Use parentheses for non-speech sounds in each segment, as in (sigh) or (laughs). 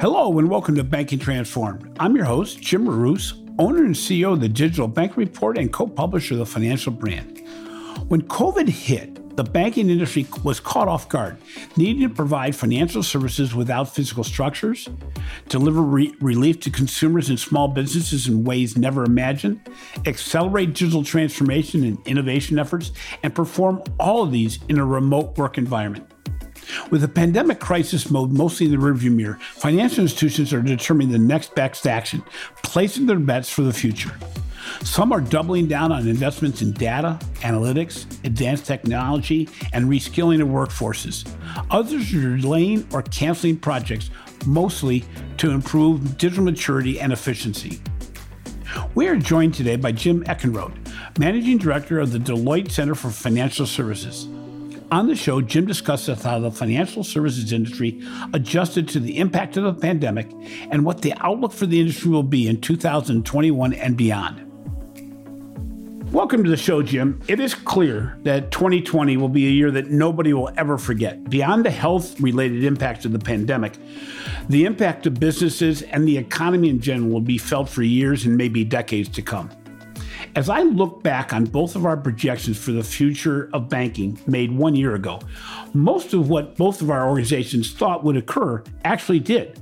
Hello and welcome to Banking Transformed. I'm your host, Jim Marous, owner and CEO of the Digital Bank Report and co publisher of the Financial Brand. When COVID hit, the banking industry was caught off guard, needing to provide financial services without physical structures, deliver re- relief to consumers and small businesses in ways never imagined, accelerate digital transformation and innovation efforts, and perform all of these in a remote work environment. With the pandemic crisis mode mostly in the rearview mirror, financial institutions are determining the next best action, placing their bets for the future. Some are doubling down on investments in data, analytics, advanced technology, and reskilling of workforces. Others are delaying or canceling projects, mostly to improve digital maturity and efficiency. We are joined today by Jim Eckenrode, Managing Director of the Deloitte Center for Financial Services. On the show, Jim discusses how the financial services industry adjusted to the impact of the pandemic and what the outlook for the industry will be in 2021 and beyond. Welcome to the show, Jim. It is clear that 2020 will be a year that nobody will ever forget. Beyond the health related impacts of the pandemic, the impact of businesses and the economy in general will be felt for years and maybe decades to come. As I look back on both of our projections for the future of banking made one year ago, most of what both of our organizations thought would occur actually did.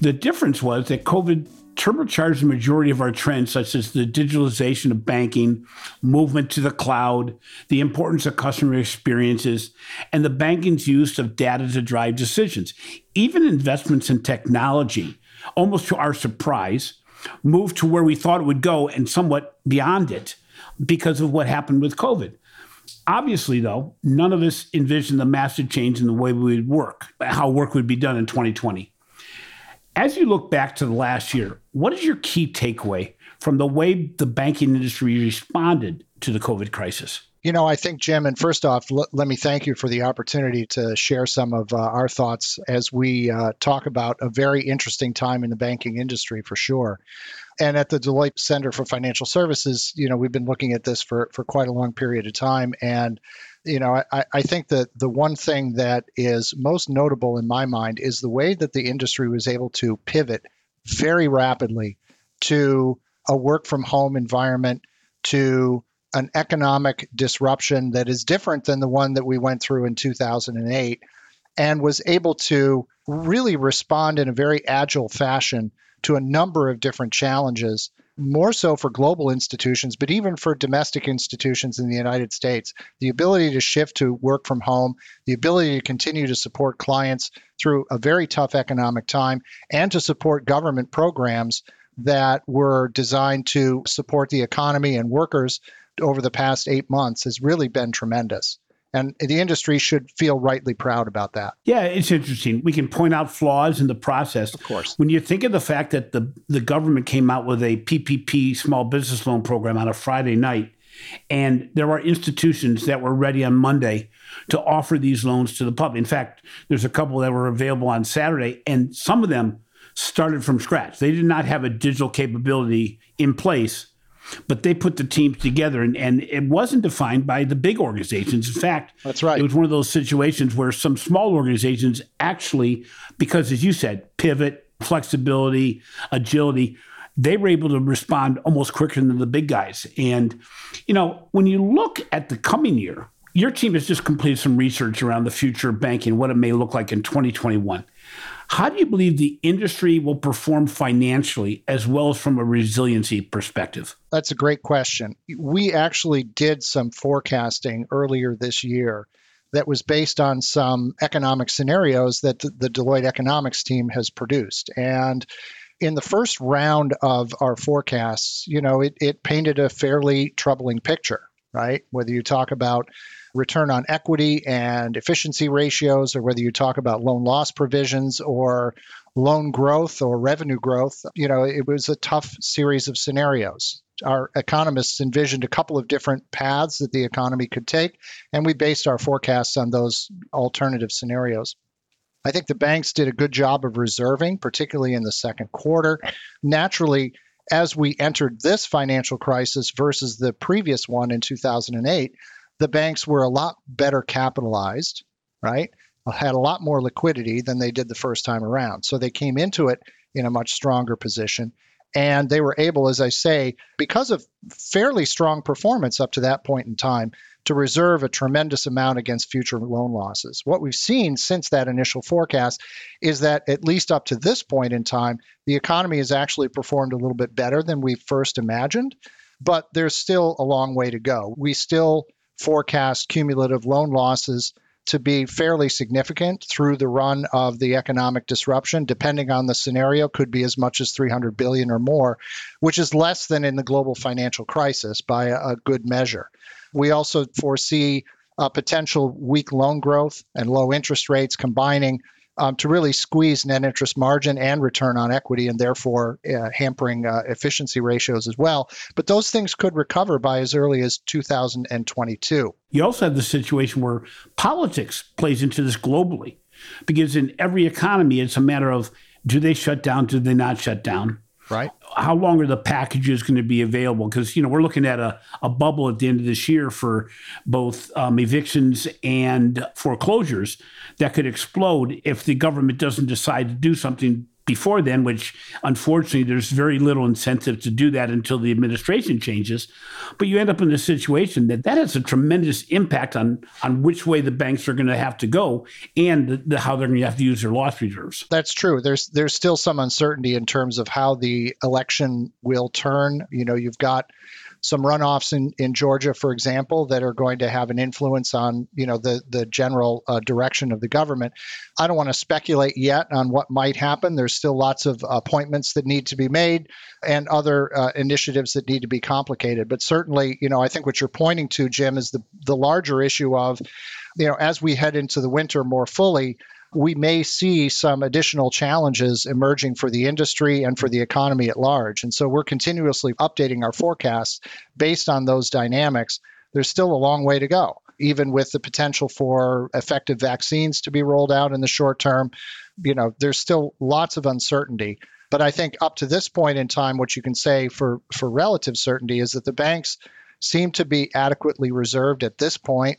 The difference was that COVID turbocharged the majority of our trends, such as the digitalization of banking, movement to the cloud, the importance of customer experiences, and the banking's use of data to drive decisions. Even investments in technology, almost to our surprise, moved to where we thought it would go and somewhat beyond it because of what happened with COVID. Obviously, though, none of us envisioned the massive change in the way we would work, how work would be done in 2020. As you look back to the last year, what is your key takeaway from the way the banking industry responded to the COVID crisis? You know, I think, Jim, and first off, l- let me thank you for the opportunity to share some of uh, our thoughts as we uh, talk about a very interesting time in the banking industry for sure. And at the Deloitte Center for Financial Services, you know, we've been looking at this for, for quite a long period of time. And, you know, I, I think that the one thing that is most notable in my mind is the way that the industry was able to pivot very rapidly to a work from home environment, to an economic disruption that is different than the one that we went through in 2008 and was able to really respond in a very agile fashion to a number of different challenges, more so for global institutions, but even for domestic institutions in the United States. The ability to shift to work from home, the ability to continue to support clients through a very tough economic time, and to support government programs that were designed to support the economy and workers over the past eight months has really been tremendous. And the industry should feel rightly proud about that. Yeah, it's interesting. We can point out flaws in the process. Of course. When you think of the fact that the, the government came out with a PPP small business loan program on a Friday night, and there are institutions that were ready on Monday to offer these loans to the public. In fact, there's a couple that were available on Saturday, and some of them started from scratch. They did not have a digital capability in place but they put the teams together and, and it wasn't defined by the big organizations. In fact, that's right. It was one of those situations where some small organizations actually, because as you said, pivot, flexibility, agility, they were able to respond almost quicker than the big guys. And, you know, when you look at the coming year, your team has just completed some research around the future of banking, what it may look like in 2021. How do you believe the industry will perform financially as well as from a resiliency perspective? That's a great question. We actually did some forecasting earlier this year that was based on some economic scenarios that the Deloitte economics team has produced. And in the first round of our forecasts, you know, it, it painted a fairly troubling picture, right? Whether you talk about return on equity and efficiency ratios, or whether you talk about loan loss provisions or loan growth or revenue growth, you know, it was a tough series of scenarios. Our economists envisioned a couple of different paths that the economy could take, and we based our forecasts on those alternative scenarios. I think the banks did a good job of reserving, particularly in the second quarter. Naturally, as we entered this financial crisis versus the previous one in 2008, the banks were a lot better capitalized, right? had a lot more liquidity than they did the first time around. So they came into it in a much stronger position. And they were able, as I say, because of fairly strong performance up to that point in time, to reserve a tremendous amount against future loan losses. What we've seen since that initial forecast is that, at least up to this point in time, the economy has actually performed a little bit better than we first imagined, but there's still a long way to go. We still forecast cumulative loan losses to be fairly significant through the run of the economic disruption depending on the scenario could be as much as 300 billion or more which is less than in the global financial crisis by a, good measure we also foresee a potential weak loan growth and low interest rates combining um, to really squeeze net interest margin and return on equity and therefore uh, hampering uh, efficiency ratios as well. But those things could recover by as early as 2022. You also have the situation where politics plays into this globally because in every economy, it's a matter of do they shut down, do they not shut down? Right. How long are the packages going to be available? Because you know we're looking at a, a bubble at the end of this year for both um, evictions and foreclosures that could explode if the government doesn't decide to do something before then, which unfortunately there's very little incentive to do that until the administration changes. But you end up in a situation that that has a tremendous impact on on which way the banks are going to have to go and the, the, how they're going to have to use their loss reserves. That's true. There's there's still some uncertainty in terms of how the election will turn. You know, you've got some runoffs in, in Georgia, for example, that are going to have an influence on you know the the general uh, direction of the government. I don't want to speculate yet on what might happen. There's still lots of appointments that need to be made and other uh, initiatives that need to be complicated. But certainly, you know, I think what you're pointing to, Jim, is the the larger issue of you know as we head into the winter more fully we may see some additional challenges emerging for the industry and for the economy at large. And so we're continuously updating our forecasts based on those dynamics. There's still a long way to go, even with the potential for effective vaccines to be rolled out in the short term. You know, there's still lots of uncertainty. But I think up to this point in time, what you can say for, for relative certainty is that the banks seem to be adequately reserved at this point,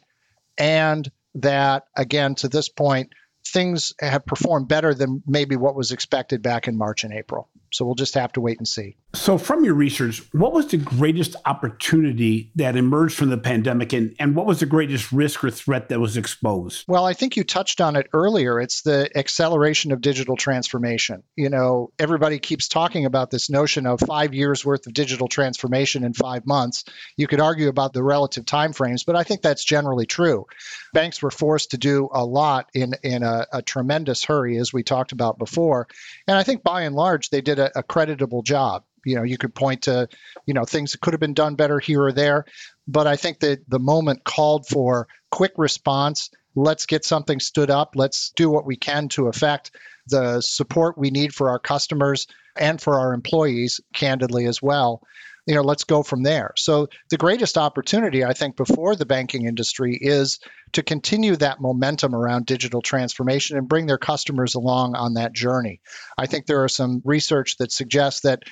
and that, again, to this point, things have performed better than maybe what was expected back in March and April. So we'll just have to wait and see. So, from your research, what was the greatest opportunity that emerged from the pandemic, and, and what was the greatest risk or threat that was exposed? Well, I think you touched on it earlier. It's the acceleration of digital transformation. You know, everybody keeps talking about this notion of five years worth of digital transformation in five months. You could argue about the relative timeframes, but I think that's generally true. Banks were forced to do a lot in, in a, a tremendous hurry, as we talked about before. And I think by and large, they did a, a creditable job. You know, you could point to, you know, things that could have been done better here or there, but I think that the moment called for quick response. Let's get something stood up. Let's do what we can to affect the support we need for our customers and for our employees, candidly as well you know let's go from there. So the greatest opportunity i think before the banking industry is to continue that momentum around digital transformation and bring their customers along on that journey. I think there are some research that suggests that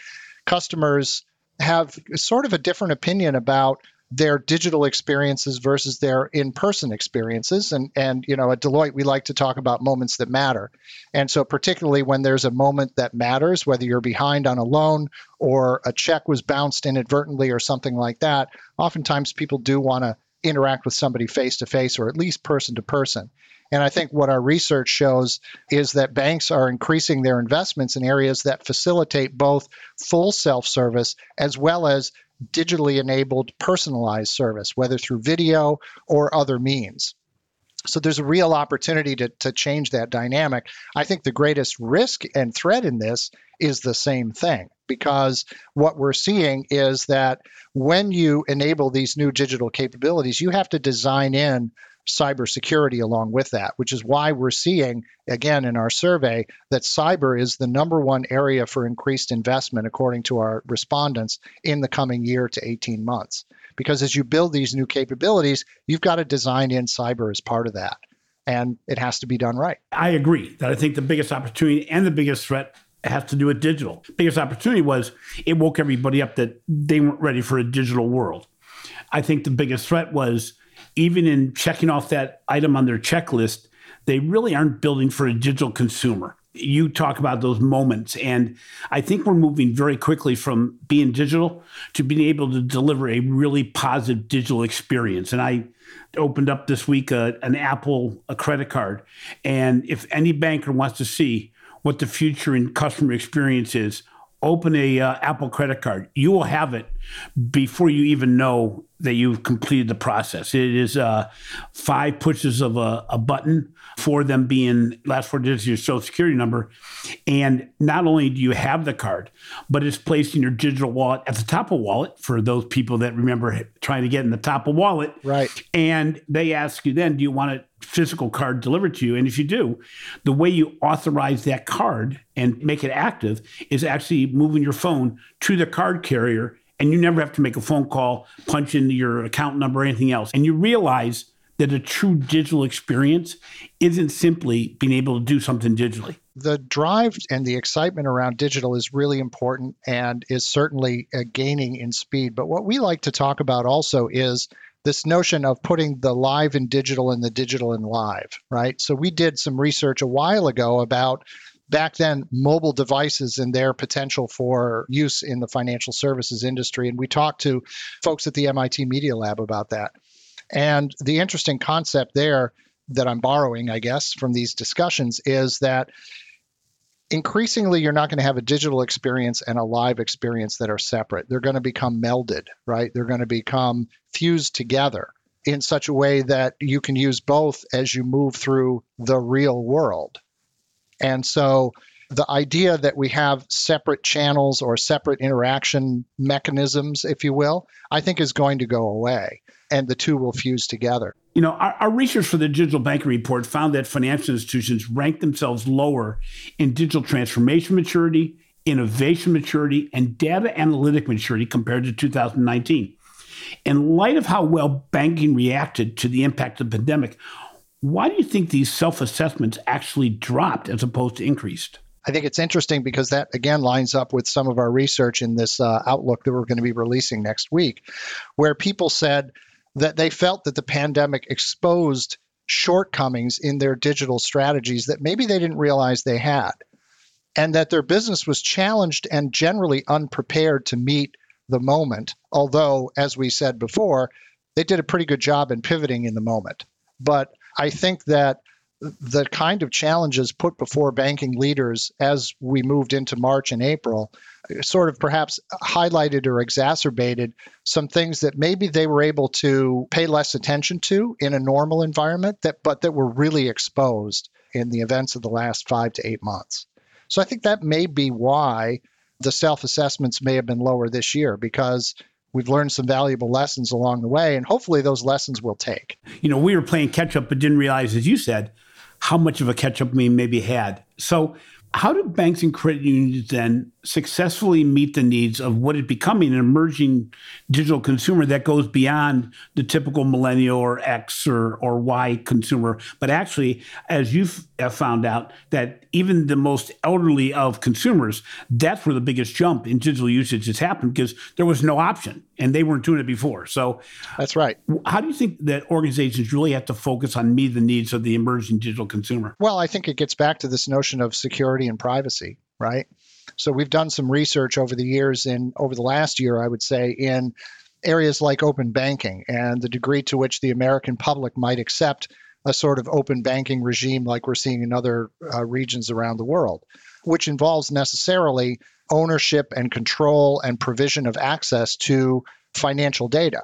customers have sort of a different opinion about their digital experiences versus their in-person experiences. And and you know at Deloitte we like to talk about moments that matter. And so particularly when there's a moment that matters whether you're behind on a loan or a check was bounced inadvertently or something like that oftentimes people do want to interact with somebody face to face or at least person to person. And I think what our research shows is that banks are increasing their investments in areas that facilitate both full self service as well as digitally enabled personalized service, whether through video or other means. So there's a real opportunity to, to change that dynamic. I think the greatest risk and threat in this is the same thing because what we're seeing is that when you enable these new digital capabilities, you have to design in cybersecurity along with that, which is why we're seeing, again, in our survey, that cyber is the number one area for increased investment, according to our respondents, in the coming year to 18 months. Because as you build these new capabilities, you've got to design in cyber as part of that. And it has to be done right. I agree that I think the biggest opportunity and the biggest threat has to do with digital. Biggest opportunity was it woke everybody up that they weren't ready for a digital world. I think the biggest threat was even in checking off that item on their checklist they really aren't building for a digital consumer. You talk about those moments, and I think we're moving very quickly from being digital to being able to deliver a really positive digital experience. And I opened up this week a, an Apple a credit card, and if any banker wants to see what the future in customer experience is, open a uh, Apple credit card. You will have it before you even know that you've completed the process. It is uh, five pushes of a, a, button, for them being last four digits of your social security number. And not only do you have the card, but it's placed in your digital wallet at the top of wallet for those people that remember trying to get in the top of wallet. Right. And they ask you then, do you want a physical card delivered to you? And if you do, the way you authorize that card and make it active is actually moving your phone to the card carrier and you never have to make a phone call, punch in your account number, or anything else. And you realize that a true digital experience isn't simply being able to do something digitally. The drive and the excitement around digital is really important and is certainly uh, gaining in speed. But what we like to talk about also is this notion of putting the live in digital and the digital in live, right? So we did some research a while ago about back then mobile devices and their potential for use in the financial services industry. And we talked to folks at the MIT Media Lab about that. And the interesting concept there that I'm borrowing, I guess, from these discussions is that increasingly you're not going to have a digital experience and a live experience that are separate. They're going to become melded, right? They're going to become fused together in such a way that you can use both as you move through the real world. And so the idea that we have separate channels or separate interaction mechanisms, if you will, I think is going to go away and the two will fuse together. You know, our, our, research for the Digital Banking Report found that financial institutions rank themselves lower in digital transformation maturity, innovation maturity, and data analytic maturity compared to 2019. In light of how well banking reacted to the impact of the pandemic, why do you think these self assessments actually dropped as opposed to increased? I think it's interesting because that again lines up with some of our research in this uh, outlook that we're going to be releasing next week, where people said that they felt that the pandemic exposed shortcomings in their digital strategies that maybe they didn't realize they had, and that their business was challenged and generally unprepared to meet the moment. Although, as we said before, they did a pretty good job in pivoting in the moment. But I think that the kind of challenges put before banking leaders as we moved into March and April sort of perhaps highlighted or exacerbated some things that maybe they were able to pay less attention to in a normal environment that but that were really exposed in the events of the last 5 to 8 months. So I think that may be why the self-assessments may have been lower this year because we've learned some valuable lessons along the way, and hopefully those lessons will take. You know, we were playing catch up, but didn't realize, as you said, how much of a catch up we maybe had. So, how do banks and credit unions then successfully meet the needs of what is becoming an emerging digital consumer that goes beyond the typical millennial or X or, or Y consumer. But actually, as you've found out, that even the most elderly of consumers, that's where the biggest jump in digital usage has happened because there was no option and they weren't doing it before. So that's right. How do you think that organizations really have to focus on meeting the needs of the emerging digital consumer? Well, I think it gets back to this notion of security and privacy, right? So we've done some research over the years in over the last year, I would say, in areas like open banking and the degree to which the American public might accept a sort of open banking regime like we're seeing in other uh, regions around the world, which involves necessarily ownership and control and provision of access to financial data.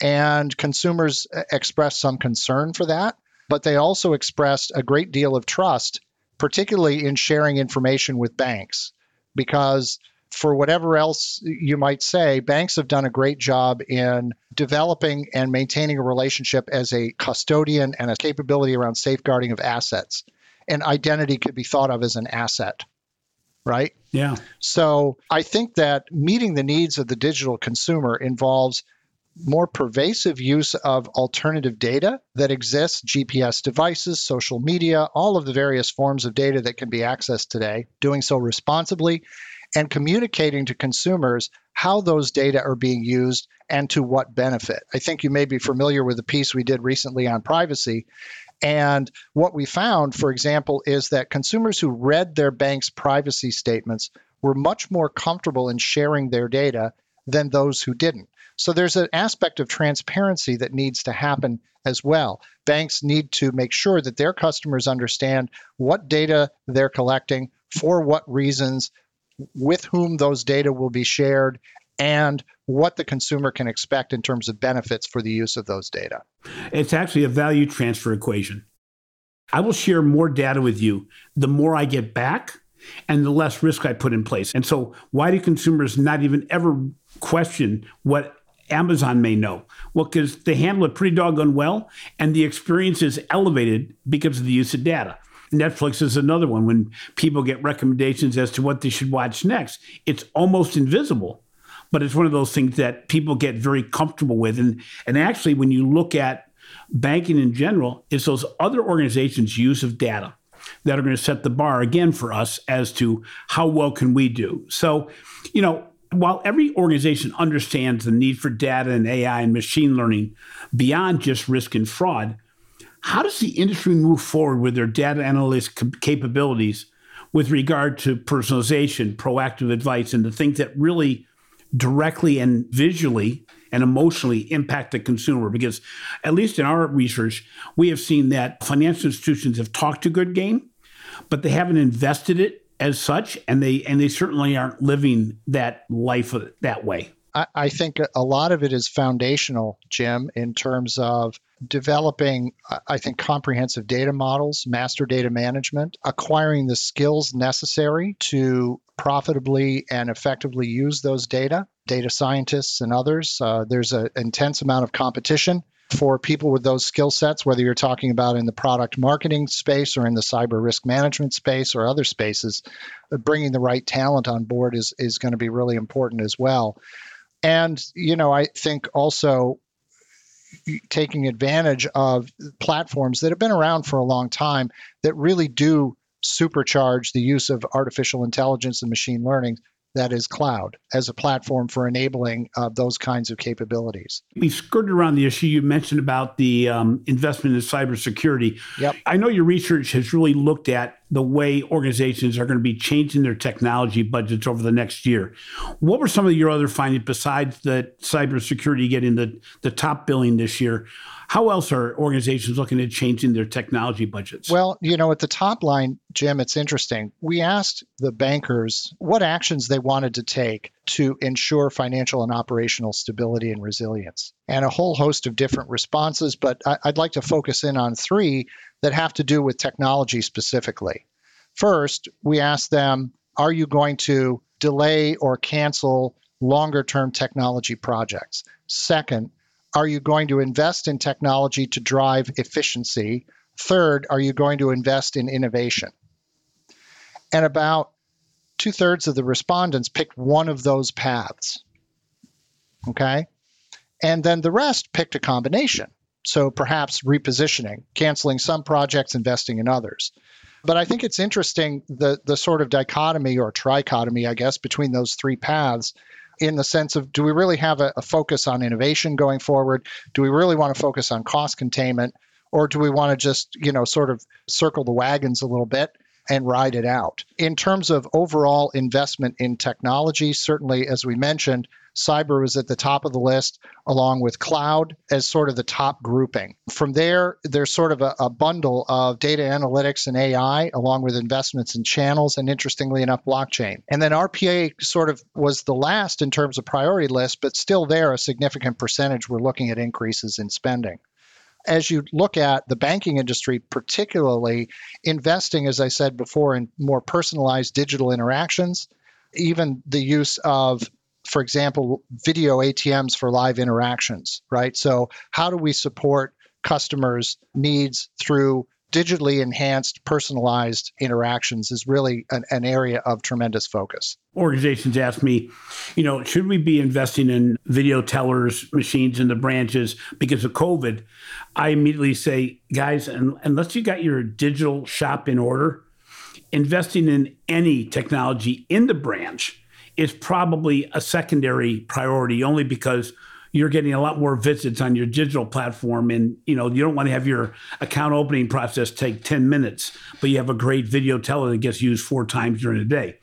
And consumers uh, expressed some concern for that, but they also expressed a great deal of trust, particularly in sharing information with banks because for whatever else you might say, banks have done a great job in developing and maintaining a relationship as a custodian and a capability around safeguarding of assets. And identity could be thought of as an asset, right? Yeah. So I think that meeting the needs of the digital consumer involves more pervasive use of alternative data that exists GPS devices, social media, all of the various forms of data that can be accessed today, doing so responsibly and communicating to consumers how those data are being used and to what benefit. I think you may be familiar with a piece we did recently on privacy. And what we found, for example, is that consumers who read their bank's privacy statements were much more comfortable in sharing their data than those who didn't. So there's an aspect of transparency that needs to happen as well. Banks need to make sure that their customers understand what data they're collecting, for what reasons, with whom those data will be shared, and what the consumer can expect in terms of benefits for the use of those data. It's actually a value transfer equation. I will share more data with you the more I get back and the less risk I put in place. And so, why do consumers not even ever question what Amazon may know? Well, because they handle it pretty doggone well, and the experience is elevated because of the use of data. Netflix is another one. When people get recommendations as to what they should watch next, it's almost invisible, but it's one of those things that people get very comfortable with. And, and actually, when you look at banking in general, it's those other organizations' use of data that are going to set the bar again for us as to how well can we do. So, you know, while every organization understands the need for data and AI and machine learning beyond just risk and fraud, how does the industry move forward with their data analytics capabilities with regard to personalization, proactive advice, and the things that really directly and visually and emotionally impact the consumer? Because, at least in our research, we have seen that financial institutions have talked a good game, but they haven't invested it as such, and they and they certainly aren't living that life that way. I, I think a lot of it is foundational, Jim, in terms of developing, I think, comprehensive data models, master data management, acquiring the skills necessary to profitably and effectively use those data, data scientists and others. Uh, there's an intense amount of competition for people with those skill sets, whether you're talking about in the product marketing space or in the cyber risk management space or other spaces, uh, bringing the right talent on board is, is going to be really important as well. And, you know, I think also taking advantage of platforms that have been around for a long time that really do supercharge the use of artificial intelligence and machine learning that is cloud as a platform for enabling uh, those kinds of capabilities. We skirted around the issue you mentioned about the um, investment in cybersecurity. Yep. I know your research has really looked at the way organizations are going to be changing their technology budgets over the next year. What were some of your other findings besides that cybersecurity getting the, the top billing this year? How else are organizations looking at changing their technology budgets? Well, you know, at the top line, Jim, it's interesting. We asked the bankers what actions they wanted to take to ensure financial and operational stability and resilience, and a whole host of different responses. But I'd like to focus in on three that have to do with technology specifically. First, we asked them, are you going to delay or cancel longer term technology projects? Second, are you going to invest in technology to drive efficiency? Third, are you going to invest in innovation? And about two thirds of the respondents picked one of those paths. Okay. And then the rest picked a combination. So perhaps repositioning, canceling some projects, investing in others. But I think it's interesting the the sort of dichotomy or trichotomy, I guess, between those three paths in the sense of do we really have a, a focus on innovation going forward? Do we really want to focus on cost containment? Or do we want to just, you know, sort of circle the wagons a little bit and ride it out? In terms of overall investment in technology, certainly, as we mentioned, cyber was at the top of the list, along with cloud as sort of the top grouping. From there, there's sort of a, a, bundle of data analytics and AI, along with investments in channels, and interestingly enough, blockchain. And then RPA sort of was the last in terms of priority list, but still there, a significant percentage we're looking at increases in spending as you look at the banking industry, particularly investing, as I said before, in more personalized digital interactions, even the use of for example, video ATMs for live interactions, right? So, how do we support customers' needs through digitally enhanced, personalized interactions is really an, an, area of tremendous focus. Organizations ask me, you know, should we be investing in video tellers, machines in the branches because of COVID? I immediately say, guys, unless you got your digital shop in order, investing in any technology in the branch is probably a secondary priority only because you're getting a lot more visits on your digital platform and you know you don't want to have your account opening process take 10 minutes but you have a great video teller that gets used four times during the day.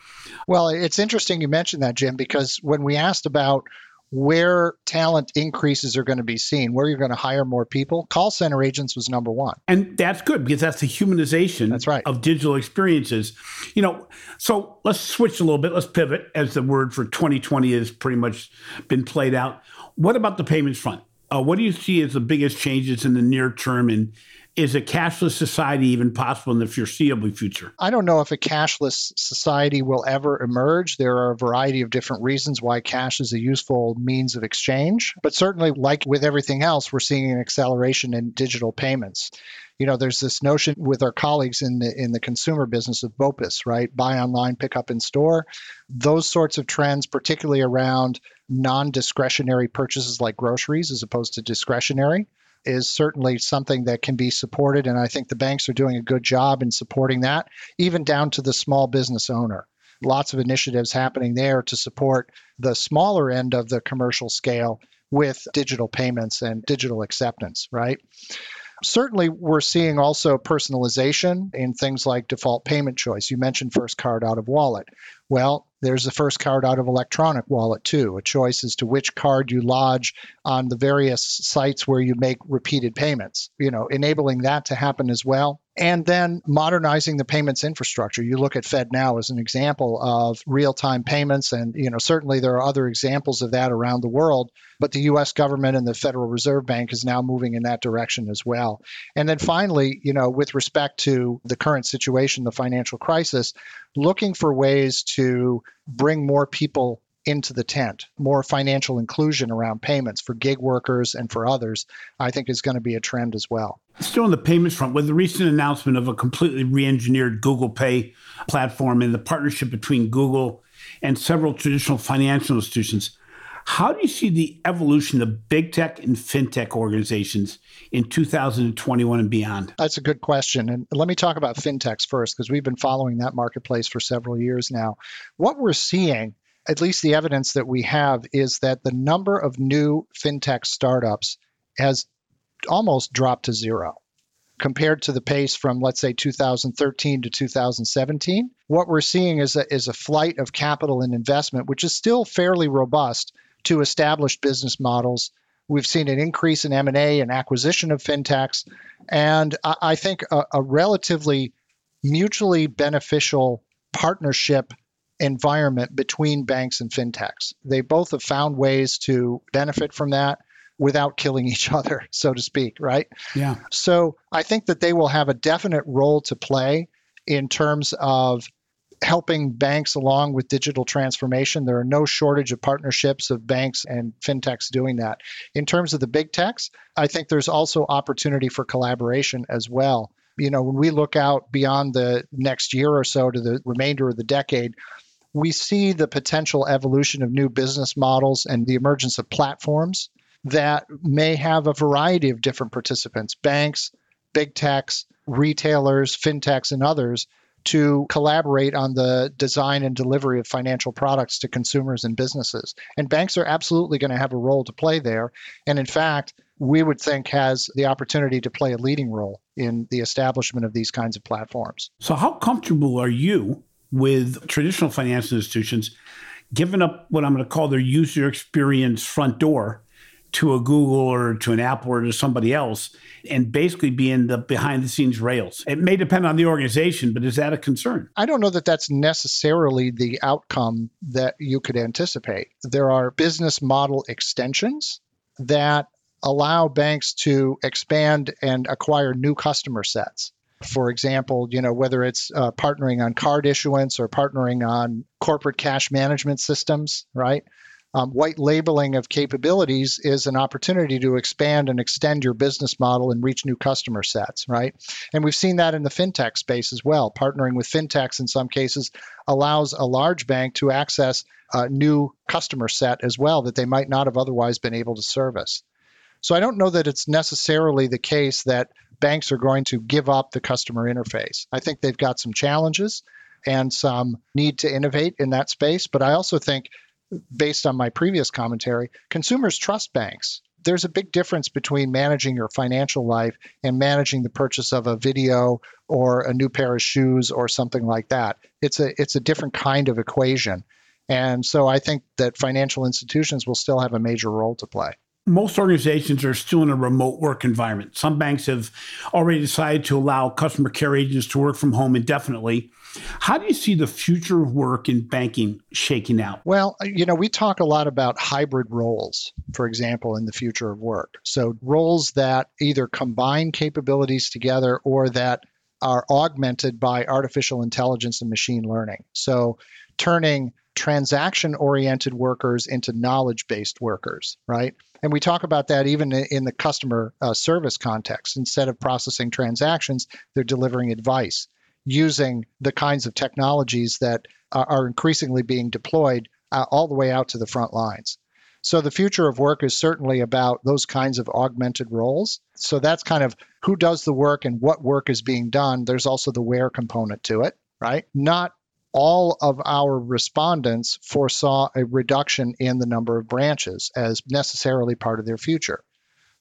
Well it's interesting you mentioned that jim because when we asked about where talent increases are going to be seen, where you're going to hire more people, call center agents was number one. And that's good because that's the humanization that's right. of digital experiences. You know, so let's switch a little bit. Let's pivot as the word for 2020 has pretty much been played out. What about the payments front? Uh, what do you see as the biggest changes in the near term and is a cashless society even possible in the foreseeable future? I don't know if a cashless society will ever emerge. There are a variety of different reasons why cash is a useful means of exchange. But certainly, like with everything else, we're seeing an acceleration in digital payments. You know, there's this notion with our colleagues in the in the consumer business of BOPIS, right? Buy online, pick up in store. Those sorts of trends, particularly around non-discretionary purchases like groceries as opposed to discretionary is certainly something that can be supported. And I think the banks are doing a good job in supporting that, even down to the small business owner. Lots of initiatives happening there to support the smaller end of the commercial scale with digital payments and digital acceptance, right? Certainly, we're seeing also personalization in things like default payment choice. You mentioned first card out of wallet. Well, there's the first card out of electronic wallet too, a choice as to which card you lodge on the various sites where you make repeated payments, you know, enabling that to happen as well. And then modernizing the payments infrastructure. You look at FedNow as an example of real-time payments and you know certainly there are other examples of that around the world, but the US government and the Federal Reserve Bank is now moving in that direction as well. And then finally, you know, with respect to the current situation, the financial crisis, looking for ways to bring more people into the tent, more financial inclusion around payments for gig workers and for others, I think is going to be a trend as well. Still on the payments front, with the recent announcement of a completely re engineered Google Pay platform and the partnership between Google and several traditional financial institutions, how do you see the evolution of big tech and fintech organizations in 2021 and beyond? That's a good question. And let me talk about fintechs first, because we've been following that marketplace for several years now. What we're seeing, at least the evidence that we have, is that the number of new fintech startups has almost dropped to zero compared to the pace from let's say 2013 to 2017 what we're seeing is a, is a flight of capital and investment which is still fairly robust to established business models. We've seen an increase in M&A and acquisition of fintechs, and I think a, a relatively mutually beneficial partnership environment between banks and fintechs. They both have found ways to benefit from that without killing each (laughs) other, so to speak, right? Yeah. So I think that they will have a definite role to play in terms of helping banks along with digital transformation. There are no shortage of partnerships of banks and fintechs doing that. In terms of the big techs, I think there's also opportunity for collaboration as well. You know, when we look out beyond the next year or so to the remainder of the decade, we see the potential evolution of new business models and the emergence of platforms that may have a variety of different participants banks, big techs, retailers, fintechs, and others to collaborate on the design and delivery of financial products to consumers and businesses. And banks are absolutely going to have a role to play there. And in fact, we would think has the opportunity to play a leading role in the establishment of these kinds of platforms. So, how comfortable are you with traditional financial institutions giving up what I'm going to call their user experience front door to a Google or to an Apple or to somebody else and basically be in the behind the scenes rails. It may depend on the organization, but is that a concern? I don't know that that's necessarily the outcome that you could anticipate. There are business model extensions that allow banks to expand and acquire new customer sets. For example, you know whether it's uh, partnering on card issuance or partnering on corporate cash management systems, right? Um, white labeling of capabilities is an opportunity to expand and extend your business model and reach new customer sets, right? And we've seen that in the fintech space as well. Partnering with fintechs in some cases allows a large bank to access a new customer set as well that they might not have otherwise been able to service. So I don't know that it's necessarily the case that banks are going to give up the customer interface. I think they've got some challenges and some need to innovate in that space, but I also think based on my previous commentary, consumers trust banks. There's a big difference between managing your financial life and managing the purchase of a video or a new pair of shoes or something like that. It's a it's a different kind of equation. And so I think that financial institutions will still have a major role to play most organizations are still in a remote work environment. Some banks have already decided to allow customer care agents to work from home indefinitely. How do you see the future of work in banking shaking out? Well, you know, we talk a lot about hybrid roles, for example, in the future of work. So, roles that either combine capabilities together or that are augmented by artificial intelligence and machine learning. So, turning transaction oriented workers into knowledge based workers, right? And we talk about that even in the customer uh, service context. Instead of processing transactions, they're delivering advice using the kinds of technologies that are increasingly being deployed uh, all the way out to the front lines. So the future of work is certainly about those kinds of augmented roles. So that's kind of who does the work and what work is being done. There's also the where component to it, right? Not all of our respondents foresaw a reduction in the number of branches as necessarily part of their future.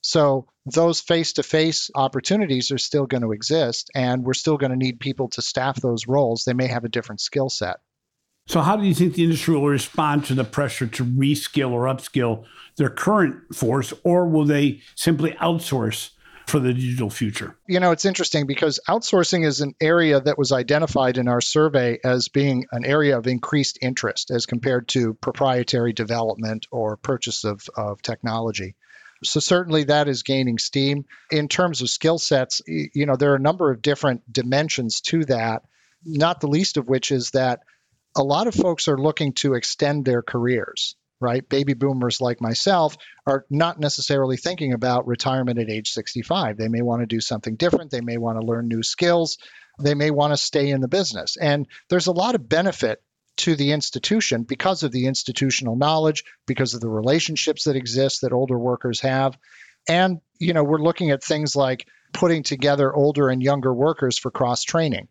So those face-to-face opportunities are still going to exist and we're still going to need people to staff those roles. They may have a different skill set. So how do you think the industry will respond to the pressure to reskill or upskill their current force or will they simply outsource for the digital future? You know, it's interesting because outsourcing is an area that was identified in our survey as being an area of increased interest as compared to proprietary development or purchase of, of technology. So certainly that is gaining steam. In terms of skill sets, you know, there are a number of different dimensions to that, not the least of which is that a lot of folks are looking to extend their careers right? Baby boomers like myself are not necessarily thinking about retirement at age 65. They may want to do something different. They may want to learn new skills. They may want to stay in the business. And there's a lot of benefit to the institution because of the institutional knowledge, because of the relationships that exist that older workers have. And, you know, we're looking at things like putting together older and younger workers for cross training,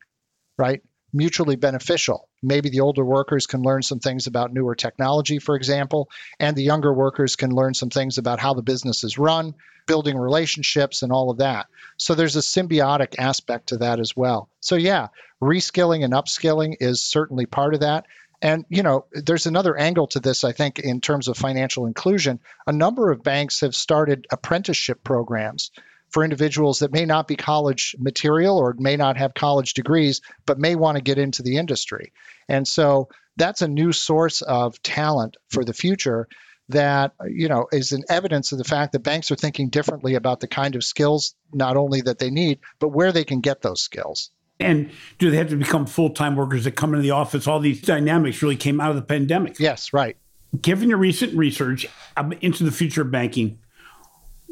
right? mutually beneficial. Maybe the older workers can learn some things about newer technology, for example, and the younger workers can learn some things about how the business is run, building relationships, and all of that. So there's a symbiotic aspect to that as well. So, yeah, reskilling and upskilling is certainly part of that. And, you know, there's another angle to this, I think, in terms of financial inclusion. A number of banks have started apprenticeship programs for individuals that may not be college material or may not have college degrees, but may want to get into the industry. And so that's a new source of talent for the future that you know is an evidence of the fact that banks are thinking differently about the kind of skills not only that they need but where they can get those skills. And do they have to become full-time workers that come into the office? All these dynamics really came out of the pandemic. Yes right. Given your recent research um, into the future of banking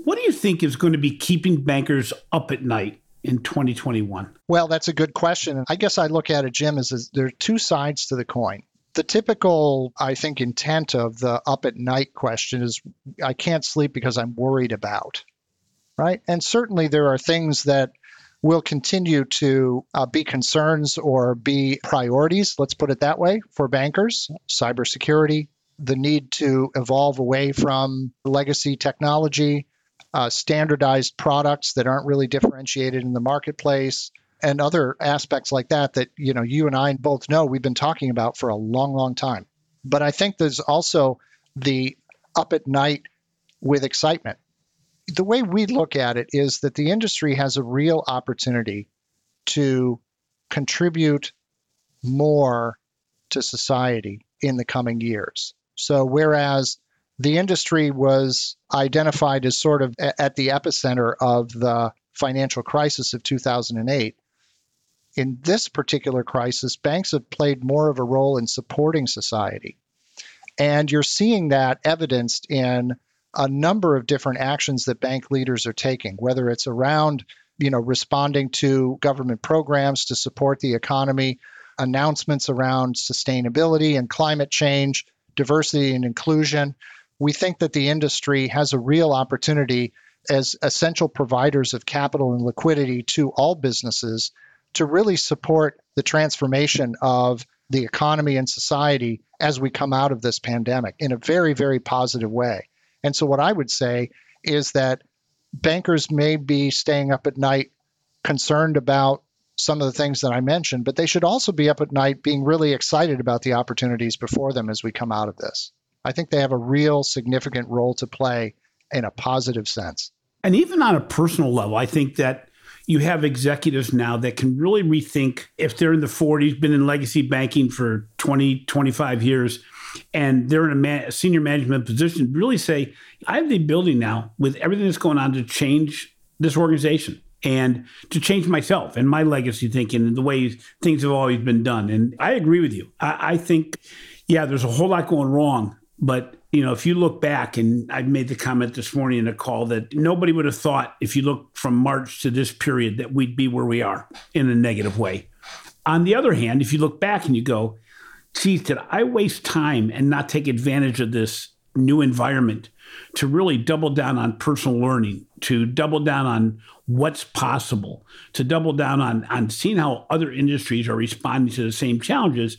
what do you think is going to be keeping bankers up at night in 2021? Well, that's a good question. I guess I look at it, Jim, as, as there are two sides to the coin. The typical, I think, intent of the up at night question is I can't sleep because I'm worried about, right? And certainly there are things that will continue to uh, be concerns or be priorities, let's put it that way, for bankers cybersecurity, the need to evolve away from legacy technology, uh, standardized products that aren't really differentiated in the marketplace and other aspects like that that you know you and I both know we've been talking about for a long long time. But I think there's also the up at night with excitement. The way we look at it is that the industry has a real opportunity to contribute more to society in the coming years. So whereas the industry was identified as sort of at the epicenter of the financial crisis of 2008. In this particular crisis, banks have played more of a role in supporting society. And you're seeing that evidenced in a number of different actions that bank leaders are taking, whether it's around you know responding to government programs to support the economy, announcements around sustainability and climate change, diversity and inclusion, we think that the industry has a real opportunity as essential providers of capital and liquidity to all businesses to really support the transformation of the economy and society as we come out of this pandemic in a very, very positive way. And so, what I would say is that bankers may be staying up at night concerned about some of the things that I mentioned, but they should also be up at night being really excited about the opportunities before them as we come out of this. I think they have a real significant role to play in a positive sense. And even on a personal level, I think that you have executives now that can really rethink if they're in the 40s, been in legacy banking for 20, 25 years, and they're in a, man, a senior management position, really say, I have the ability now with everything that's going on to change this organization and to change myself and my legacy thinking and the way things have always been done. And I agree with you. I, I think, yeah, there's a whole lot going wrong, but you know, if you look back, and I made the comment this morning in a call that nobody would have thought, if you look from March to this period, that we'd be where we are in a negative way. On the other hand, if you look back and you go, geez, did I waste time and not take advantage of this new environment to really double down on personal learning, to double down on what's possible, to double down on, on seeing how other industries are responding to the same challenges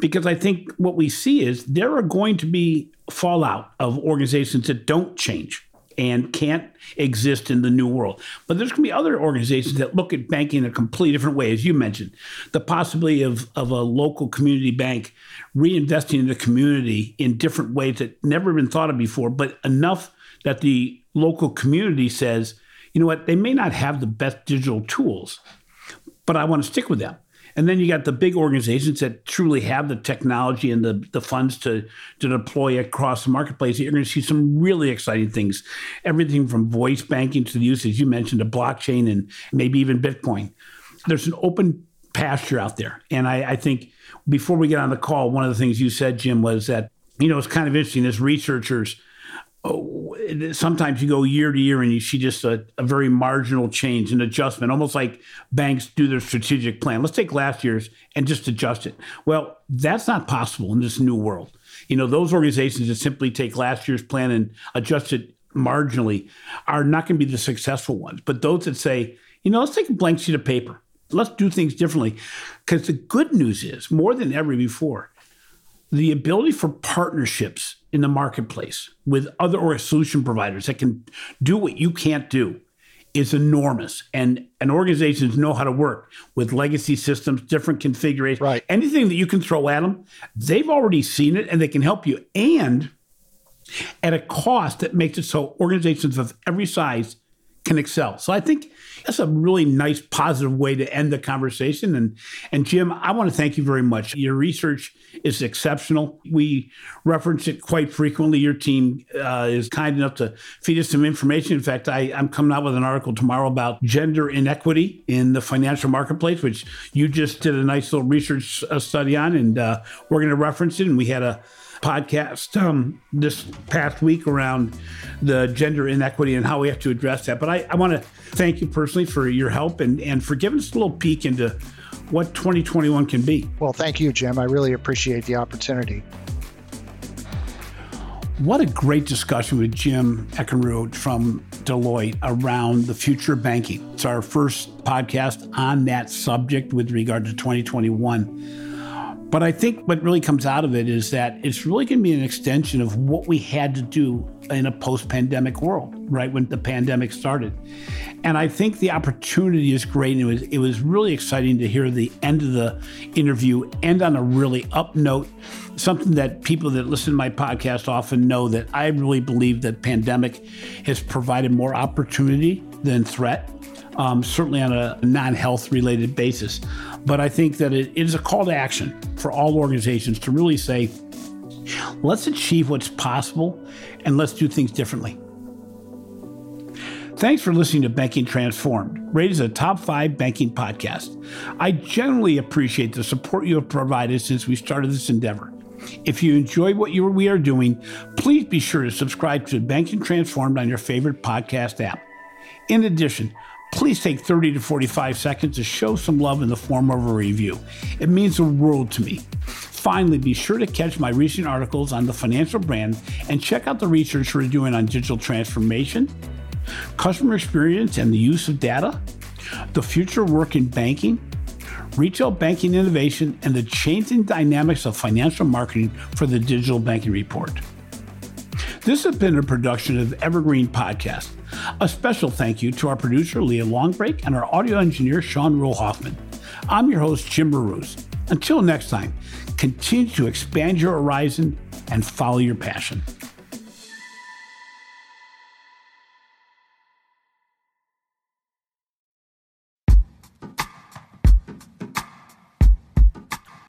because I think what we see is there are going to be fallout of organizations that don't change and can't exist in the new world. But there's going to be other organizations that look at banking in a completely different way, as you mentioned. The possibility of, of a local community bank reinvesting in the community in different ways that never been thought of before, but enough that the local community says, you know what, they may not have the best digital tools, but I want to stick with them. And then you got the big organizations that truly have the technology and the, the funds to, to deploy across the marketplace. You're going to see some really exciting things. Everything from voice banking to the use, as you mentioned, of blockchain and maybe even Bitcoin. There's an open pasture out there. And I, I think before we get on the call, one of the things you said, Jim, was that, you know, it's kind of interesting as researchers Oh, sometimes you go year to year and you see just a, a, very marginal change, an adjustment, almost like banks do their strategic plan. Let's take last year's and just adjust it. Well, that's not possible in this new world. You know, those organizations that simply take last year's plan and adjust it marginally are not going to be the successful ones. But those that say, you know, let's take a blank sheet of paper, let's do things differently. Because the good news is, more than ever before, the ability for partnerships in the marketplace with other or solution providers that can do what you can't do is enormous. And, and organizations know how to work with legacy systems, different configurations, right. anything that you can throw at them, they've already seen it and they can help you. And at a cost that makes it so organizations of every size can excel. So I think that's a really nice, positive way to end the conversation. And and Jim, I want to thank you very much. Your research is exceptional. We reference it quite frequently. Your team uh, is kind enough to feed us some information. In fact, I, I'm coming out with an article tomorrow about gender inequity in the financial marketplace, which you just did a nice little research uh, study on, and uh, we're going to reference it. And we had a podcast um, this past week around the gender inequity and how we have to address that. But I, I want to thank you personally for your help and, and for giving us a little peek into what 2021 can be. Well, thank you, Jim. I really appreciate the opportunity. What a great discussion with Jim Eckenrode from Deloitte around the future of banking. It's our first podcast on that subject with regard to 2021. But I think what really comes out of it is that it's really going to be an extension of what we had to do in a post pandemic world, right? When the pandemic started. And I think the opportunity is great. And it was, it was really exciting to hear the end of the interview end on a really up note, something that people that listen to my podcast often know that I really believe that pandemic has provided more opportunity than threat um, certainly on a non health related basis. But I think that it, it is a call to action for all organizations to really say, let's achieve what's possible and let's do things differently. Thanks for listening to Banking Transformed, rated as a top five banking podcast. I generally appreciate the support you have provided since we started this endeavor. If you enjoy what you, we are doing, please be sure to subscribe to Banking Transformed on your favorite podcast app. In addition, please take 30 to 45 seconds to show some love in the form of a review. It means the world to me. Finally, be sure to catch my recent articles on the financial brand and check out the research we're doing on digital transformation, customer experience and the use of data, the future of work in banking, retail banking innovation, and the changing dynamics of financial marketing for the Digital Banking Report. This has been a production of Evergreen Podcast. A special thank you to our producer, Leah Longbrake, and our audio engineer, Sean Hoffman. I'm your host, Jim Marous. Until next time, continue to expand your horizon and follow your passion.